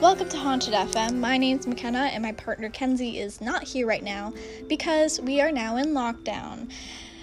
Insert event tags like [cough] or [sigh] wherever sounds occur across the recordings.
Welcome to Haunted FM. My name's McKenna, and my partner Kenzie is not here right now because we are now in lockdown.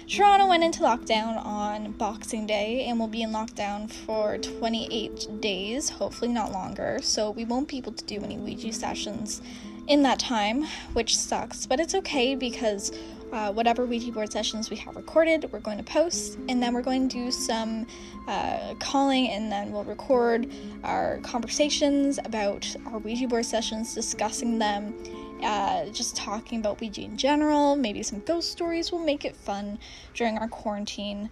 Toronto went into lockdown on Boxing Day and will be in lockdown for 28 days, hopefully not longer. So we won't be able to do any Ouija sessions in that time, which sucks, but it's okay because uh, whatever Ouija board sessions we have recorded, we're going to post, and then we're going to do some uh, calling, and then we'll record our conversations about our Ouija board sessions, discussing them, uh, just talking about Ouija in general, maybe some ghost stories. We'll make it fun during our quarantine.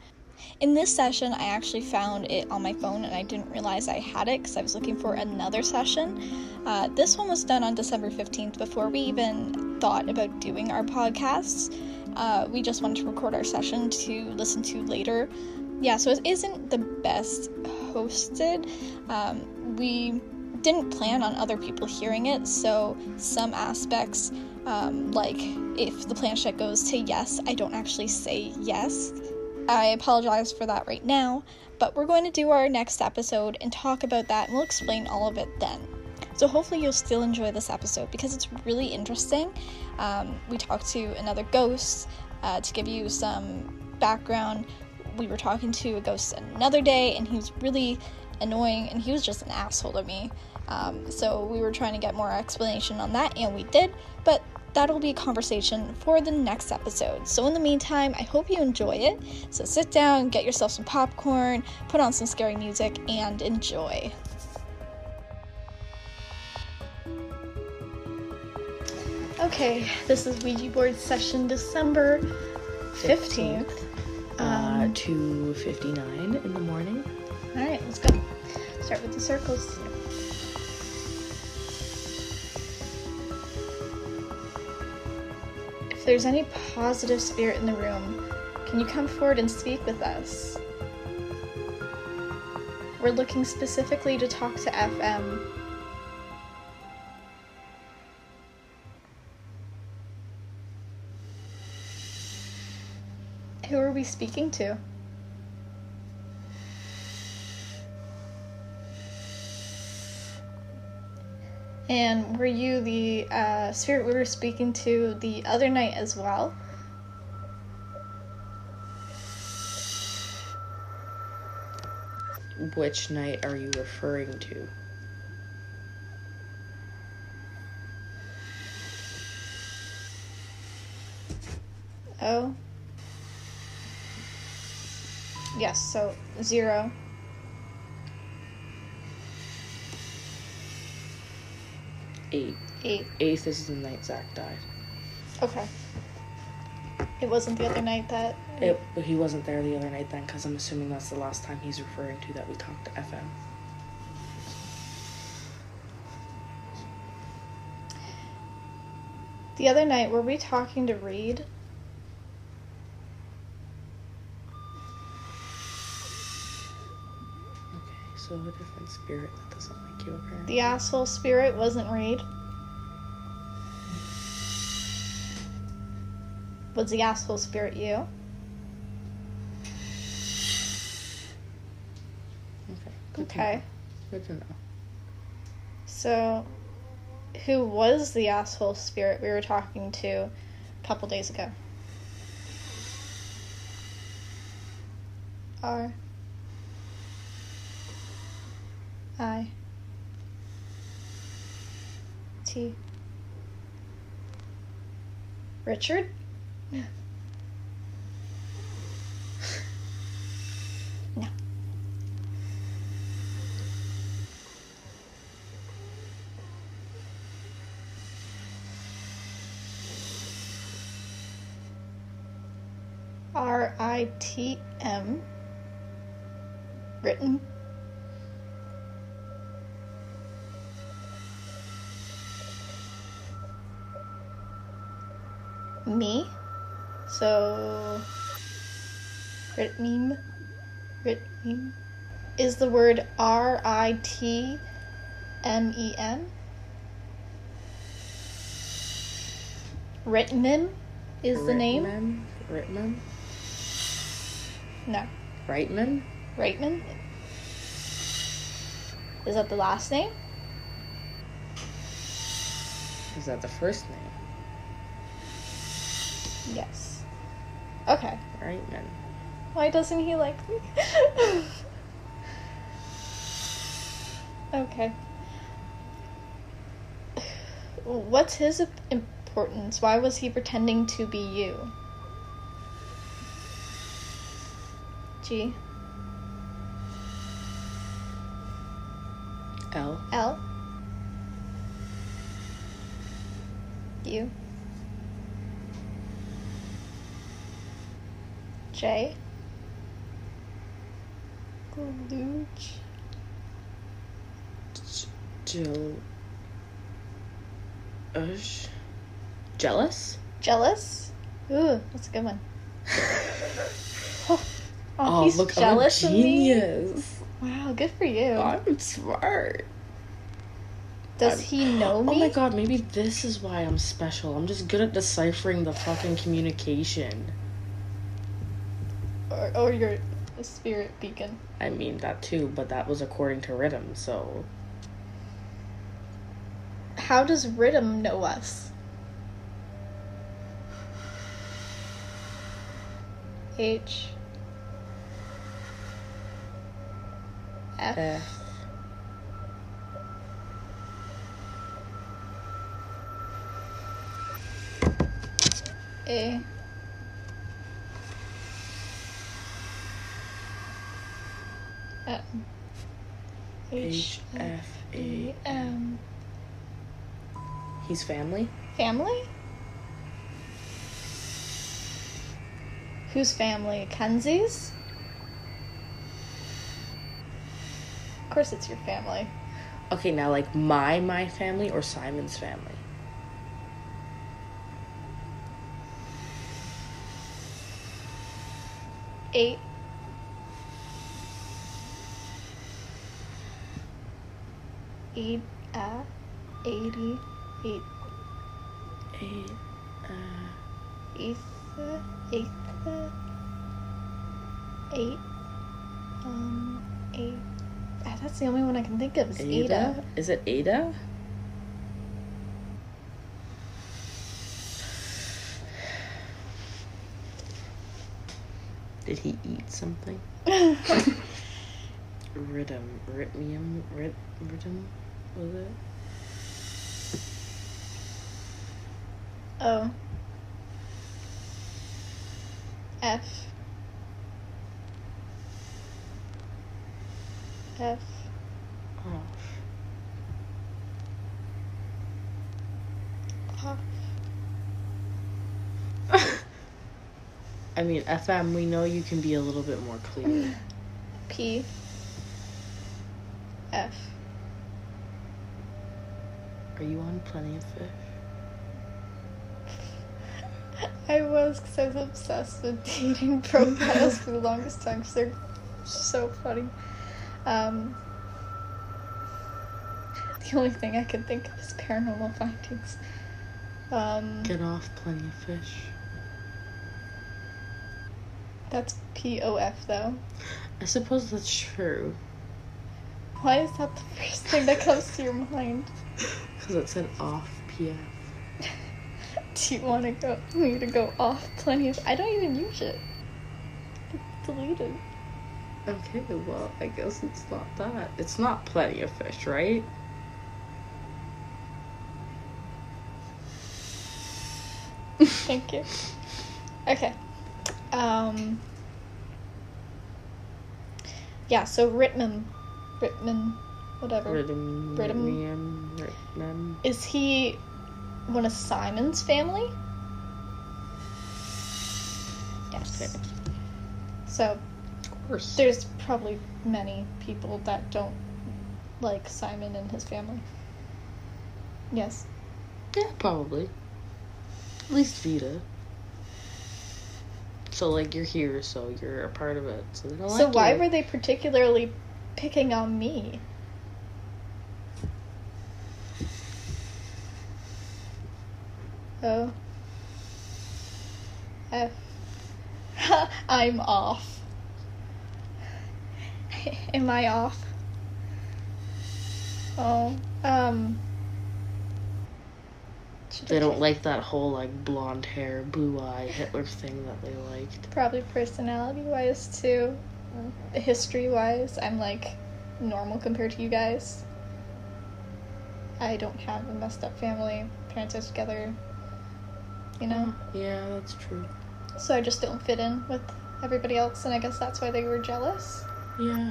In this session, I actually found it on my phone and I didn't realize I had it because I was looking for another session. Uh, this one was done on December 15th before we even thought about doing our podcasts. Uh, we just wanted to record our session to listen to later. Yeah, so it isn't the best hosted. Um, we didn't plan on other people hearing it, so some aspects, um, like if the planchette goes to yes, I don't actually say yes. I apologize for that right now, but we're going to do our next episode and talk about that, and we'll explain all of it then. So, hopefully, you'll still enjoy this episode because it's really interesting. Um, we talked to another ghost uh, to give you some background. We were talking to a ghost another day, and he was really annoying, and he was just an asshole to me. Um, so, we were trying to get more explanation on that, and we did, but that'll be a conversation for the next episode. So, in the meantime, I hope you enjoy it. So, sit down, get yourself some popcorn, put on some scary music, and enjoy. Okay, this is Ouija board session December 15th. Uh, 2.59 in the morning. Alright, let's go. Start with the circles. If there's any positive spirit in the room, can you come forward and speak with us? We're looking specifically to talk to FM. Who are we speaking to? And were you the uh, spirit we were speaking to the other night as well? Which night are you referring to? Oh. Yes, so zero. Eight. Eight. Eighth is the night Zach died. Okay. It wasn't the other night that. It, but he wasn't there the other night then, because I'm assuming that's the last time he's referring to that we talked to FM. The other night, were we talking to Reed? Okay, so a different spirit that doesn't like apparently. The asshole spirit wasn't Reed. Was the asshole spirit you? Okay. Okay. Good to know. So, who was the asshole spirit we were talking to a couple days ago? R. I. T. Richard? No. R I T M. Written. Me. So. Ritmeme. Ritmeme. Is the word R I T M E M? Ritmem is the name? Ritman? No. Reitman? Reitman? Is that the last name? Is that the first name? Yes. Okay. Right, then. Why doesn't he like me? okay. What's his importance? Why was he pretending to be you? G. L. L. U. J. Glooch. Jill. Ush. Jealous? Jealous? Ooh, that's a good one. [laughs] Oh, oh, Oh, he's look, jealous I'm of a me. genius. Wow, good for you. I'm smart. Does I'm- he know [gasps] oh me? Oh my god, maybe this is why I'm special. I'm just good at deciphering the fucking communication. Or, or you're spirit beacon. I mean, that too, but that was according to Rhythm, so. How does Rhythm know us? H. F. F. A. M. H. F. A. E. M. He's family? Family? Whose family? Kenzie's? Of course it's your family. Okay, now, like, my, my family or Simon's family? Eight. Eight. Uh, 80. Eight. A. Uh. Eighth. Eighth. Eight. Um, eight. Ah, That's the only one I can think of Ada. Ada? Is it Ada? Did he eat something? Rhythm. Rhythmium? Rhyt- Rhythm? Was it? O. F. F. Oh. [laughs] I mean, FM, we know you can be a little bit more clear. P. F. Are you on Plenty of Fish? [laughs] I was because I was obsessed with dating [laughs] profiles for the longest time because they're so funny. Um, the only thing I could think of is paranormal findings. Um, Get off Plenty of Fish. that's P O F though. I suppose that's true. Why is that the first thing that comes to your mind? [laughs] Because it said off PF. [laughs] Do you want to go me to go off plenty of? I don't even use it. It's deleted. Okay, well, I guess it's not that. It's not Plenty of Fish, right? Thank you. Okay. Um. Yeah. So Ritman, Ritman, whatever. Rhythm. Rhythm. Rhythm. Rhythm. Is he one of Simon's family? Yes. Okay. So Of course. there's probably many people that don't like Simon and his family. Yes. Yeah, probably. At least Vita. So, like, you're here, so you're a part of it. So, they don't So like why you. were they particularly picking on me? O F [laughs] I'm off. [laughs] Am I off? Oh, um They don't like that whole like blonde hair, blue eye Hitler thing that they liked. Probably personality wise too. History wise, I'm like normal compared to you guys. I don't have a messed up family. Parents are together. You know? Yeah, that's true. So I just don't fit in with everybody else, and I guess that's why they were jealous. Yeah,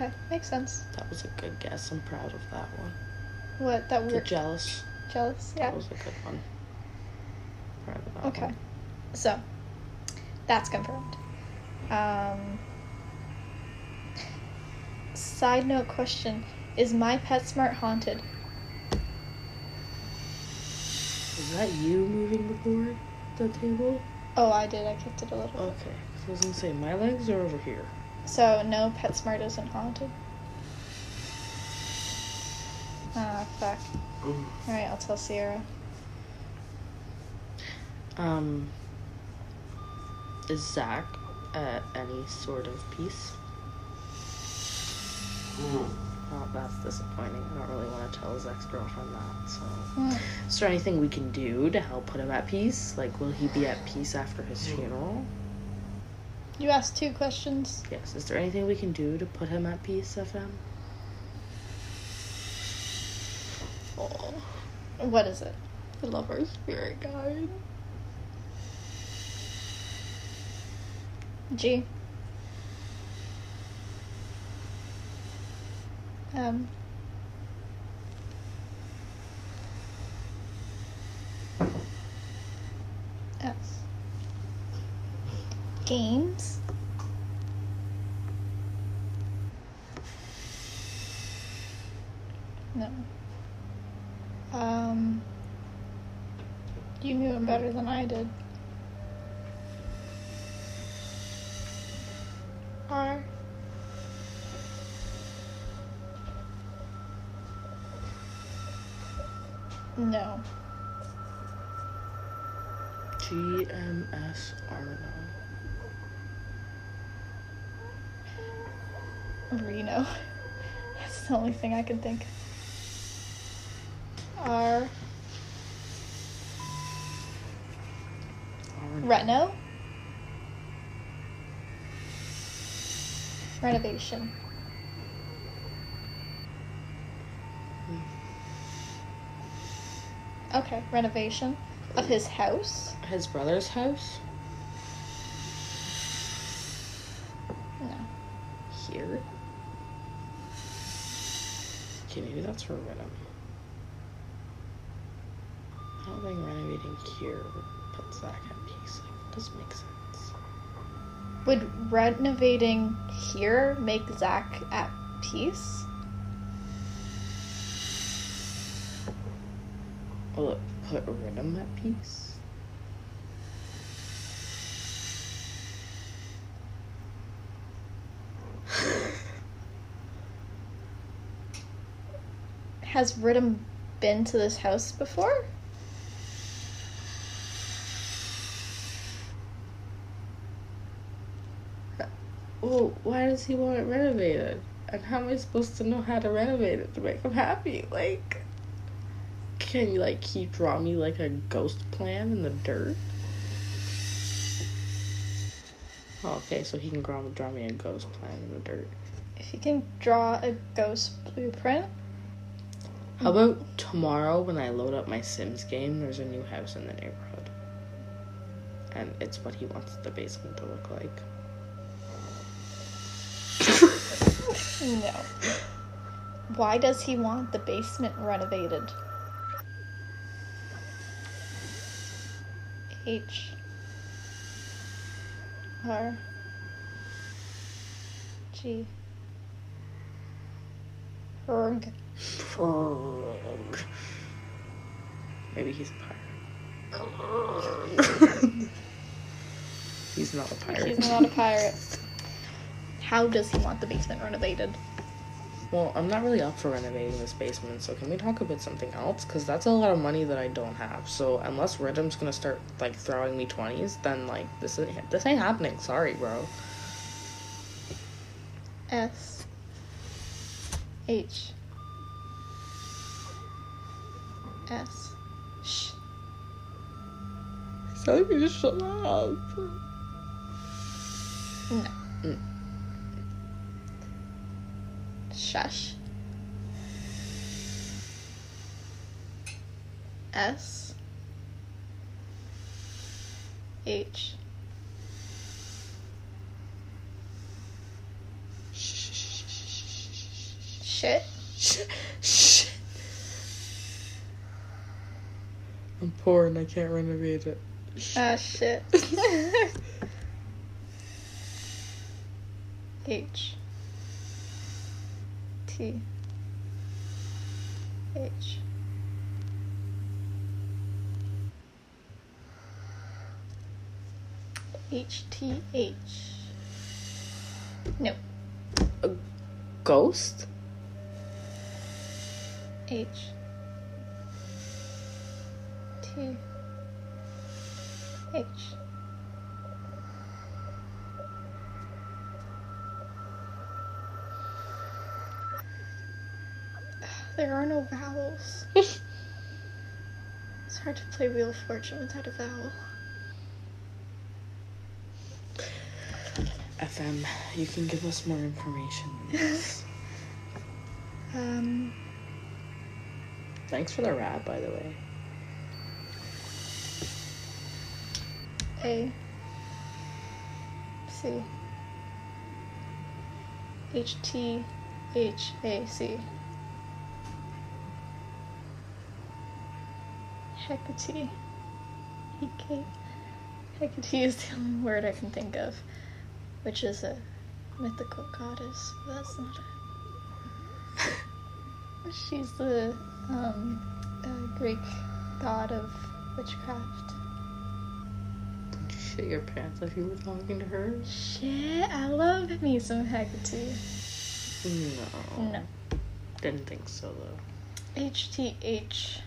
Okay, makes sense. that was a good guess. I'm proud of that one. What, that we The were jealous. jealous? Yeah. That was a good one. Proud of that Okay. one. So, that's confirmed. Um, side note question Is my PetSmart haunted? Is that you moving the board, the table? Oh, I did. I kicked it a little. Okay. I was gonna say my legs are over here. So, no, PetSmart isn't haunted. Ah, fuck. Alright, I'll tell Sierra. Um, is Zach at any sort of peace? Oh, that's disappointing. I don't really want to tell his ex girlfriend that. So, Hmm. is there anything we can do to help put him at peace? Like, will he be at peace after his funeral? You asked two questions. Yes. Is there anything we can do to put him at peace, FM? Oh. What is it? The lover's spirit guide. G. Um. S. Games. No. Um. You knew him better than I did. R. No. GMS Arno. Reno. [laughs] That's the only thing I can think. R. Reno. Renovation. Okay, renovation of his house. His brother's house? No. Here? Okay, maybe that's for Renum. I don't think renovating here would put Zach at peace. Like, it doesn't make sense. Would renovating here make Zach at peace? Put Renum at peace? Has Riddim been to this house before? Well, why does he want it renovated? And how am I supposed to know how to renovate it to make him happy? Like, can you, like, he draw me, like, a ghost plan in the dirt? Oh, okay, so he can draw, draw me a ghost plan in the dirt. If you can draw a ghost blueprint, How about tomorrow when I load up my Sims game, there's a new house in the neighborhood. And it's what he wants the basement to look like. [laughs] no. Why does he want the basement renovated? H R G Erg. Frog. Maybe he's a pirate. [laughs] he's not a pirate. He's not a [laughs] pirate. How does he want the basement renovated? Well, I'm not really up for renovating this basement, so can we talk about something else? Because that's a lot of money that I don't have. So unless Rhythm's gonna start like throwing me twenties, then like this is this ain't happening. Sorry, bro. S H S. Shh. So you shut up. No. Mm. Shush. S. H. Shit. Shit. I'm poor and I can't renovate it. Ah, shit. [laughs] H. T. H. H T H. No. Ghost? H. T. H. There are no vowels. [laughs] it's hard to play Wheel of Fortune without a vowel. FM, you can give us more information. [laughs] Um, Thanks for the rap, by the way. A. C. H T H A C. Hecate. Hecate. Hecate is the only word I can think of, which is a mythical goddess. That's not it. [laughs] She's the um, uh, Greek god of witchcraft. Shit your pants if you were talking to her? Shit, I love me some Hecate. No. No. Didn't think so, though. H T H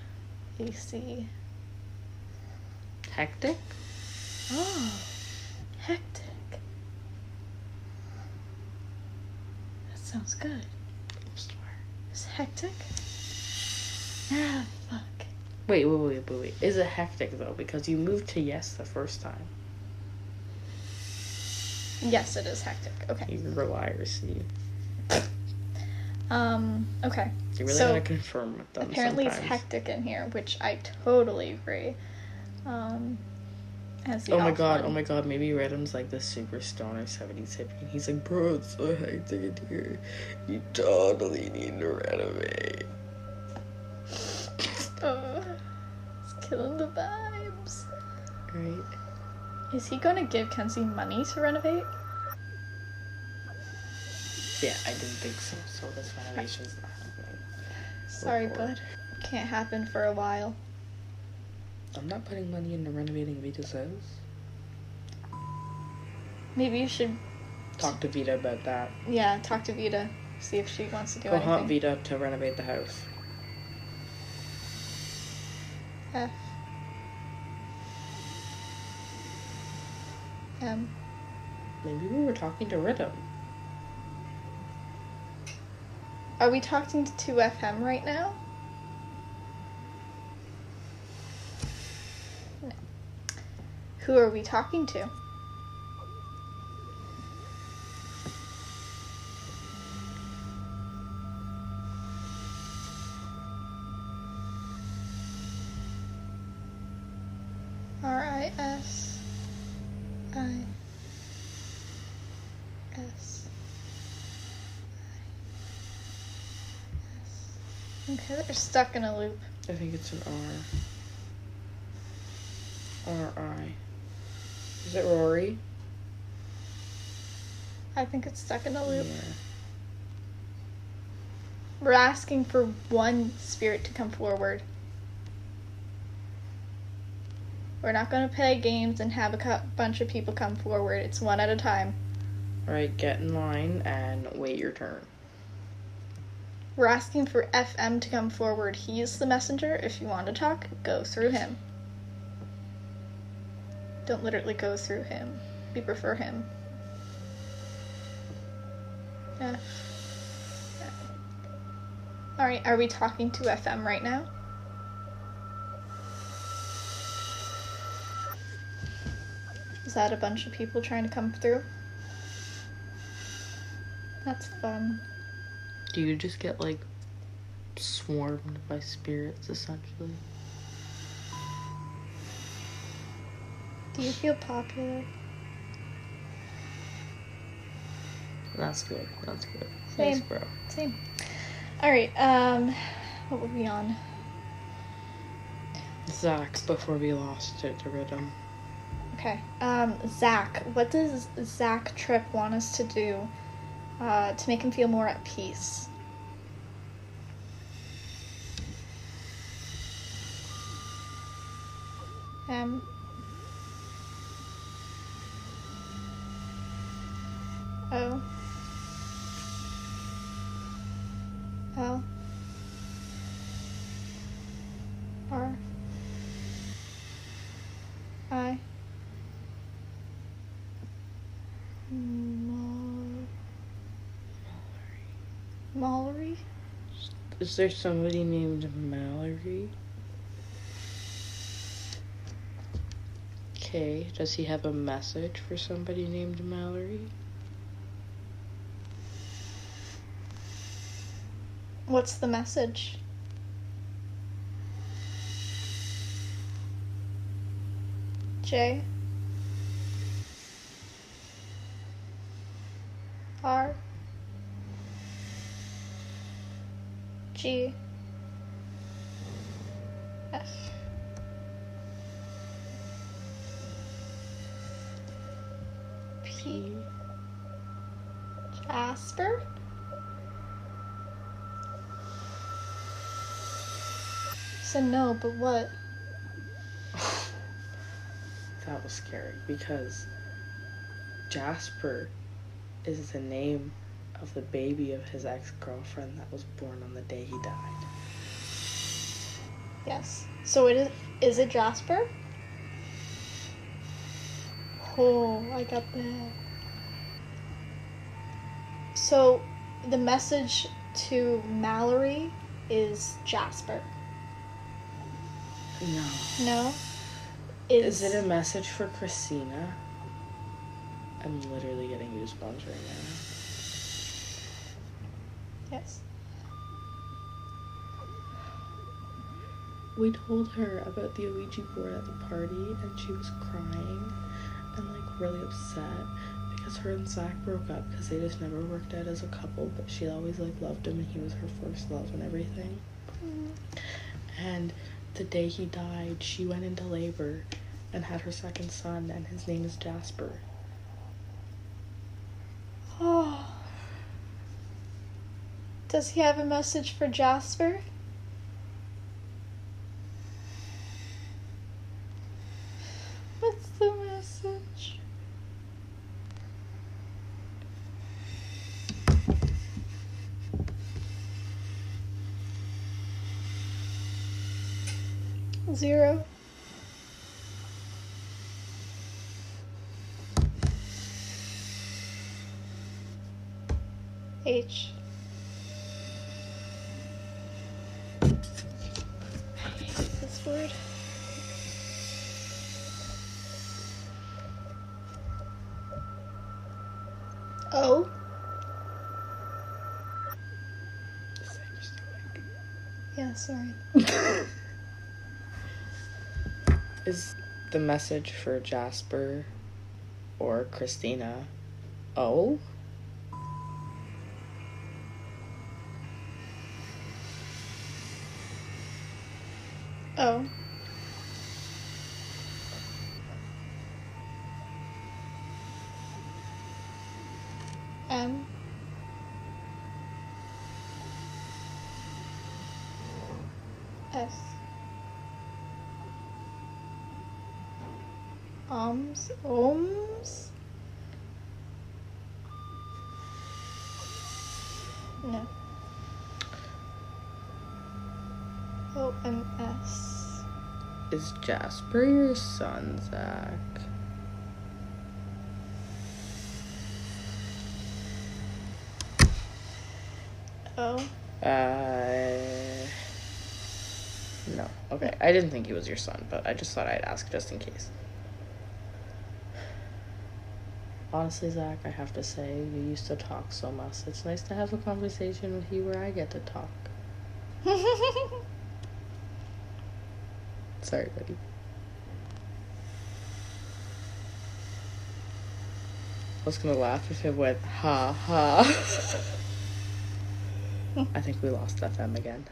A C. Hectic? Oh, hectic. That sounds good. Store. Is hectic? Ah, fuck. Wait, wait, wait, wait, wait. Is it hectic, though? Because you moved to yes the first time. Yes, it is hectic. Okay. You're a liar, see. Um. Okay. You really So, gotta confirm with them Apparently, sometimes. it's hectic in here, which I totally agree. Um. As the Oh my god, one. oh my god, maybe Redham's like the super stoner 70s hippie. And he's like, bro, it's so hectic in here. You totally need to renovate. [laughs] Oh, it's killing the vibes. Right? Is he gonna give Kenzie money to renovate? Yeah, I didn't think so. So this renovation's not happening. Sorry, bud. Can't happen for a while. I'm not putting money into renovating Vita's house. Maybe you should, Talk to Vita about that. yeah, talk to Vita. See if she wants to do Go anything. Vita to renovate the house. F. M. Maybe we were talking to Rhythm. Are we talking to 2FM right now? Who are we talking to? R I S I S Okay, they're stuck in a loop. I think it's an R. R I. Is it Rory? I think it's stuck in a loop. Yeah. We're asking for one spirit to come forward. We're not going to play games and have a cu- bunch of people come forward. It's one at a time. Alright, get in line and wait your turn. We're asking for FM to come forward. He's the messenger. If you want to talk, go through him. Don't let it go through him. We prefer him. Yeah. Alright, are we talking to FM right now? Is that a bunch of people trying to come through? That's fun. Do you just get like swarmed by spirits essentially? Do you feel popular? That's good. That's good. Same. Thanks, bro. Same. Alright, um, what were we on? Zach, before we lost it to rhythm. Okay. Um, Zach, what does Zach Trip want us to do uh, to make him feel more at peace? Um. Oh. L. R. I. Mal- Mallory? Is there somebody named Mallory? Okay, does he have a message for somebody named Mallory? What's the message? J R G F P Jasper? Said no, but what? [laughs] That was scary because Jasper is the name of the baby of his ex girlfriend that was born on the day he died. Yes. So it is. Is it Jasper? Oh, I got that. So, the message to Mallory is Jasper. No. No. Is it a message for Christina? I'm literally getting goosebumps right now. Yes. We told her about the Ouija board at the party, and she was crying and like really upset because her and Zach broke up because they just never worked out as a couple. But she always like loved him, and he was her first love and everything. Mm-hmm. And the day he died, she went into labor and had her second son, and his name is Jasper. Oh. Does he have a message for Jasper? What's the message? Zero. H. I hate this word. O. Yeah, sorry. Is the message for Jasper or Christina? Oh? oh. Um. O. M. S. Ohms. Ohms? No. O M S. Is Jasper your son, Zach? O. Uh. No. Okay. I didn't think he was your son, but I just thought I'd ask just in case. Honestly, Zach, I have to say, you used to talk so much. It's nice to have a conversation with you where I get to talk. [laughs] Sorry, buddy. I was gonna laugh if it went ha ha. [laughs] I think we lost FM again.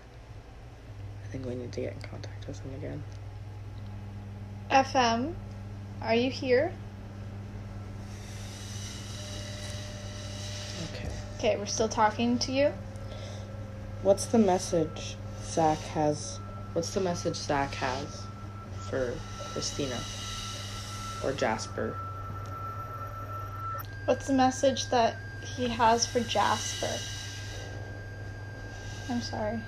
I think we need to get in contact with him again. FM, are you here? Okay. Okay, we're still talking to you. What's the message Zach has? What's the message Zach has for Christina or Jasper? What's the message that he has for Jasper? I'm sorry.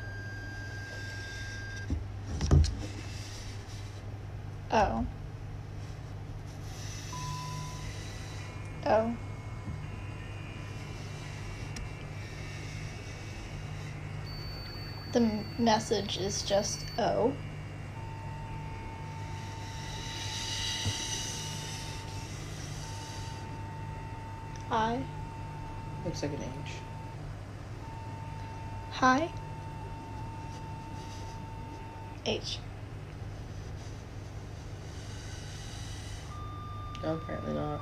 Oh. Oh. The message is just oh. Hi. Looks like an H. Hi. H. No, apparently not.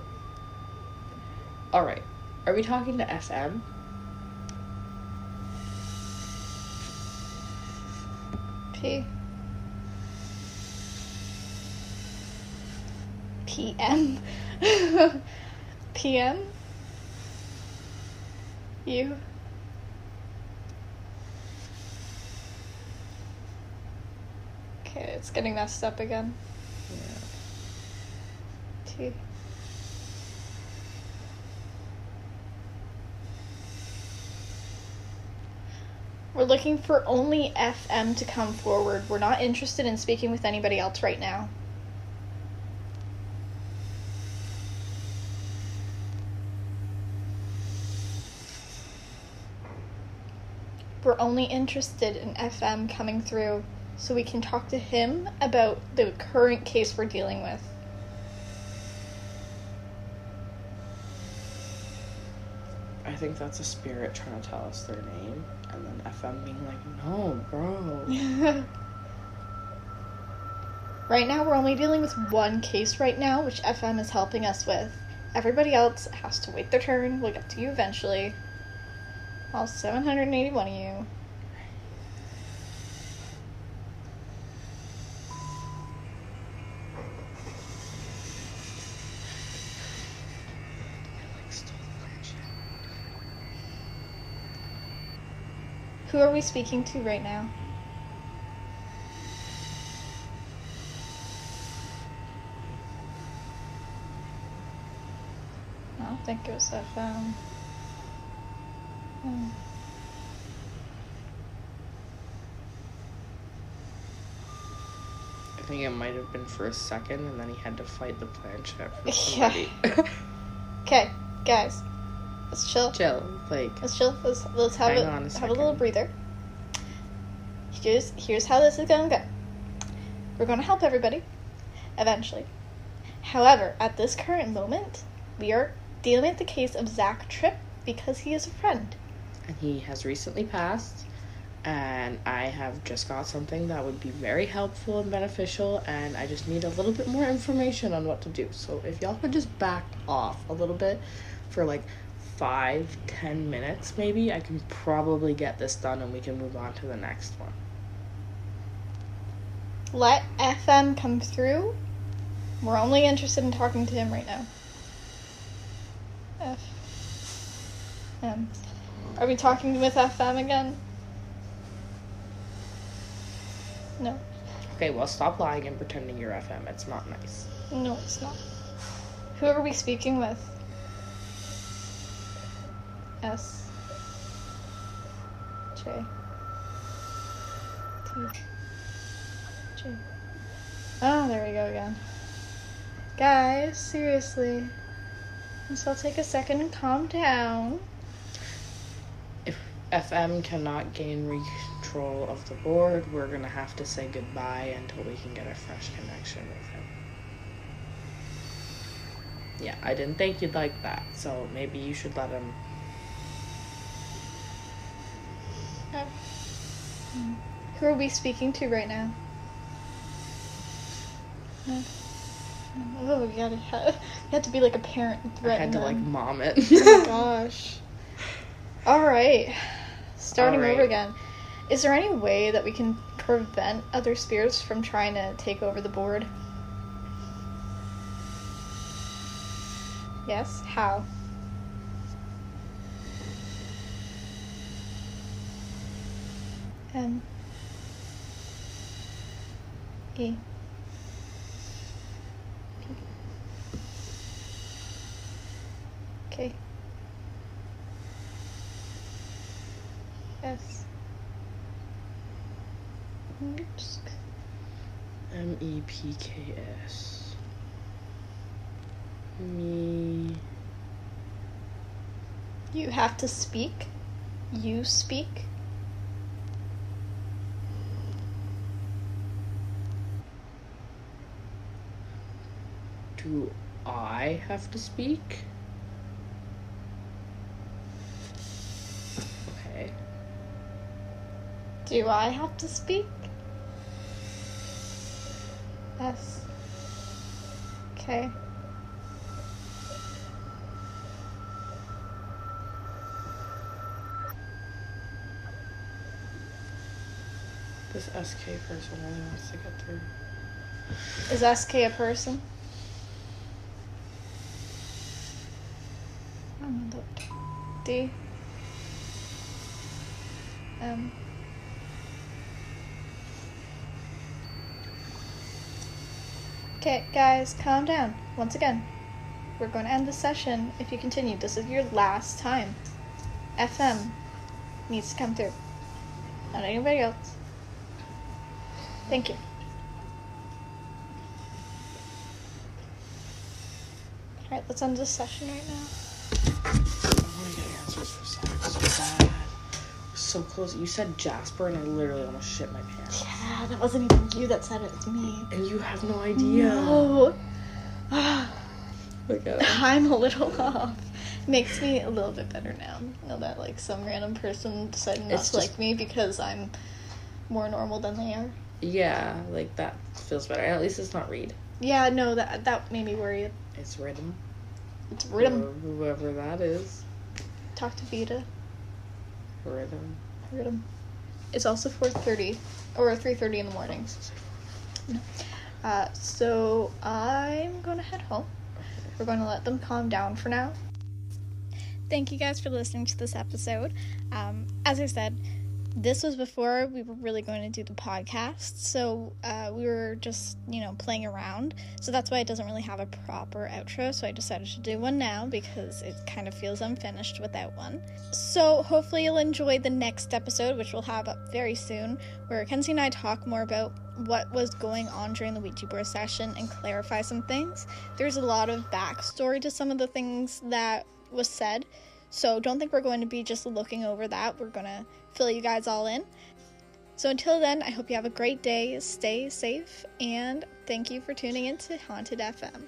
Alright. Are we talking to FM? P. PM. [laughs] PM. You. Okay, it's getting messed up again. Yeah. T. looking for only FM to come forward. We're not interested in speaking with anybody else right now. We're only interested in FM coming through so we can talk to him about the current case we're dealing with. Think that's a spirit trying to tell us their name, and then FM being like, no, bro. [laughs] right now, we're only dealing with one case right now, which FM is helping us with. Everybody else has to wait their turn. We'll get to you eventually. All 781 of you. Who are we speaking to right now? I don't think it was FM. Hmm. I think it might have been for a second, and then he had to fight the planchette [laughs] Yeah. somebody. [laughs] Okay, guys, let's chill. Chill, like, Let's chill. Let's let's have a, a have a little breather. Here's here's how this is gonna go. We're gonna help everybody, eventually. However, at this current moment, we are dealing with the case of Zach Tripp because he is a friend. and he has recently passed and i have just got something that would be very helpful and beneficial and i just need a little bit more information on what to do so if y'all could just back off a little bit for like five ten minutes maybe i can probably get this done and we can move on to the next one Let FM come through. We're only interested in talking to him right now. F. M. Are we talking with FM again? No. okay well stop lying and pretending you're fm it's not nice No, it's not. Who are we speaking with? S. J. T. J. Oh, there we go again. Guys, seriously. Let's take a second and calm down. if fm cannot gain control of the board we're gonna have to say goodbye until we can get a fresh connection with him Yeah, I didn't think you'd like that, so maybe you should let him. Who are we speaking to right now? Oh, you gotta ha- you have to be like a parent and I threaten had to like mom it. oh my gosh. All right, starting All over again. Is there any way that we can prevent other spirits from trying to take over the board? Yes. How? M. E. Okay. S. Oops. M E P K S. Me. You have to speak. You speak. Do I have to speak? Okay. Do I have to speak? S. Okay. This SK person really wants to get through. Is SK a person? Um, D. M. Um. Okay, guys, calm down. Once again, we're going to end the session if you continue. This is your last time. FM needs to come through, not anybody else. Thank you. Alright, let's end this session right now. So close. You said Jasper, and I literally almost shit my pants. Yeah, that wasn't even you that said it, it's me. And you have no idea. No. [sighs] Look at it. I'm a little [laughs] off. Makes me a little bit better now. Know that like some random person decided not It's to just- like me because I'm more normal than they are. Yeah, like that feels better. At least it's not Reed. Yeah, no, that that made me worry. It's Rhythm. It's rhythm. Whoever that is. Talk to Vita. Rhythm. Rhythm. It's also 4:30 or 3:30 in the morning. Uh, so I'm gonna head home. We're going to let them calm down for now. Thank you guys for listening to this episode. Um, as I said, this was before we were really going to do the podcast, so uh, we were just, you know, playing around. So that's why it doesn't really have a proper outro. So I decided to do one now because it kind of feels unfinished without one. So hopefully you'll enjoy the next episode, which we'll have up very soon, where Kenzie and I talk more about what was going on during the Ouija board session and clarify some things. There's a lot of backstory to some of the things that was said. So don't think we're going to be just looking over that. We're going to fill you guys all in. So until then, I hope you have a great day, stay safe, and thank you for tuning in to Haunted FM.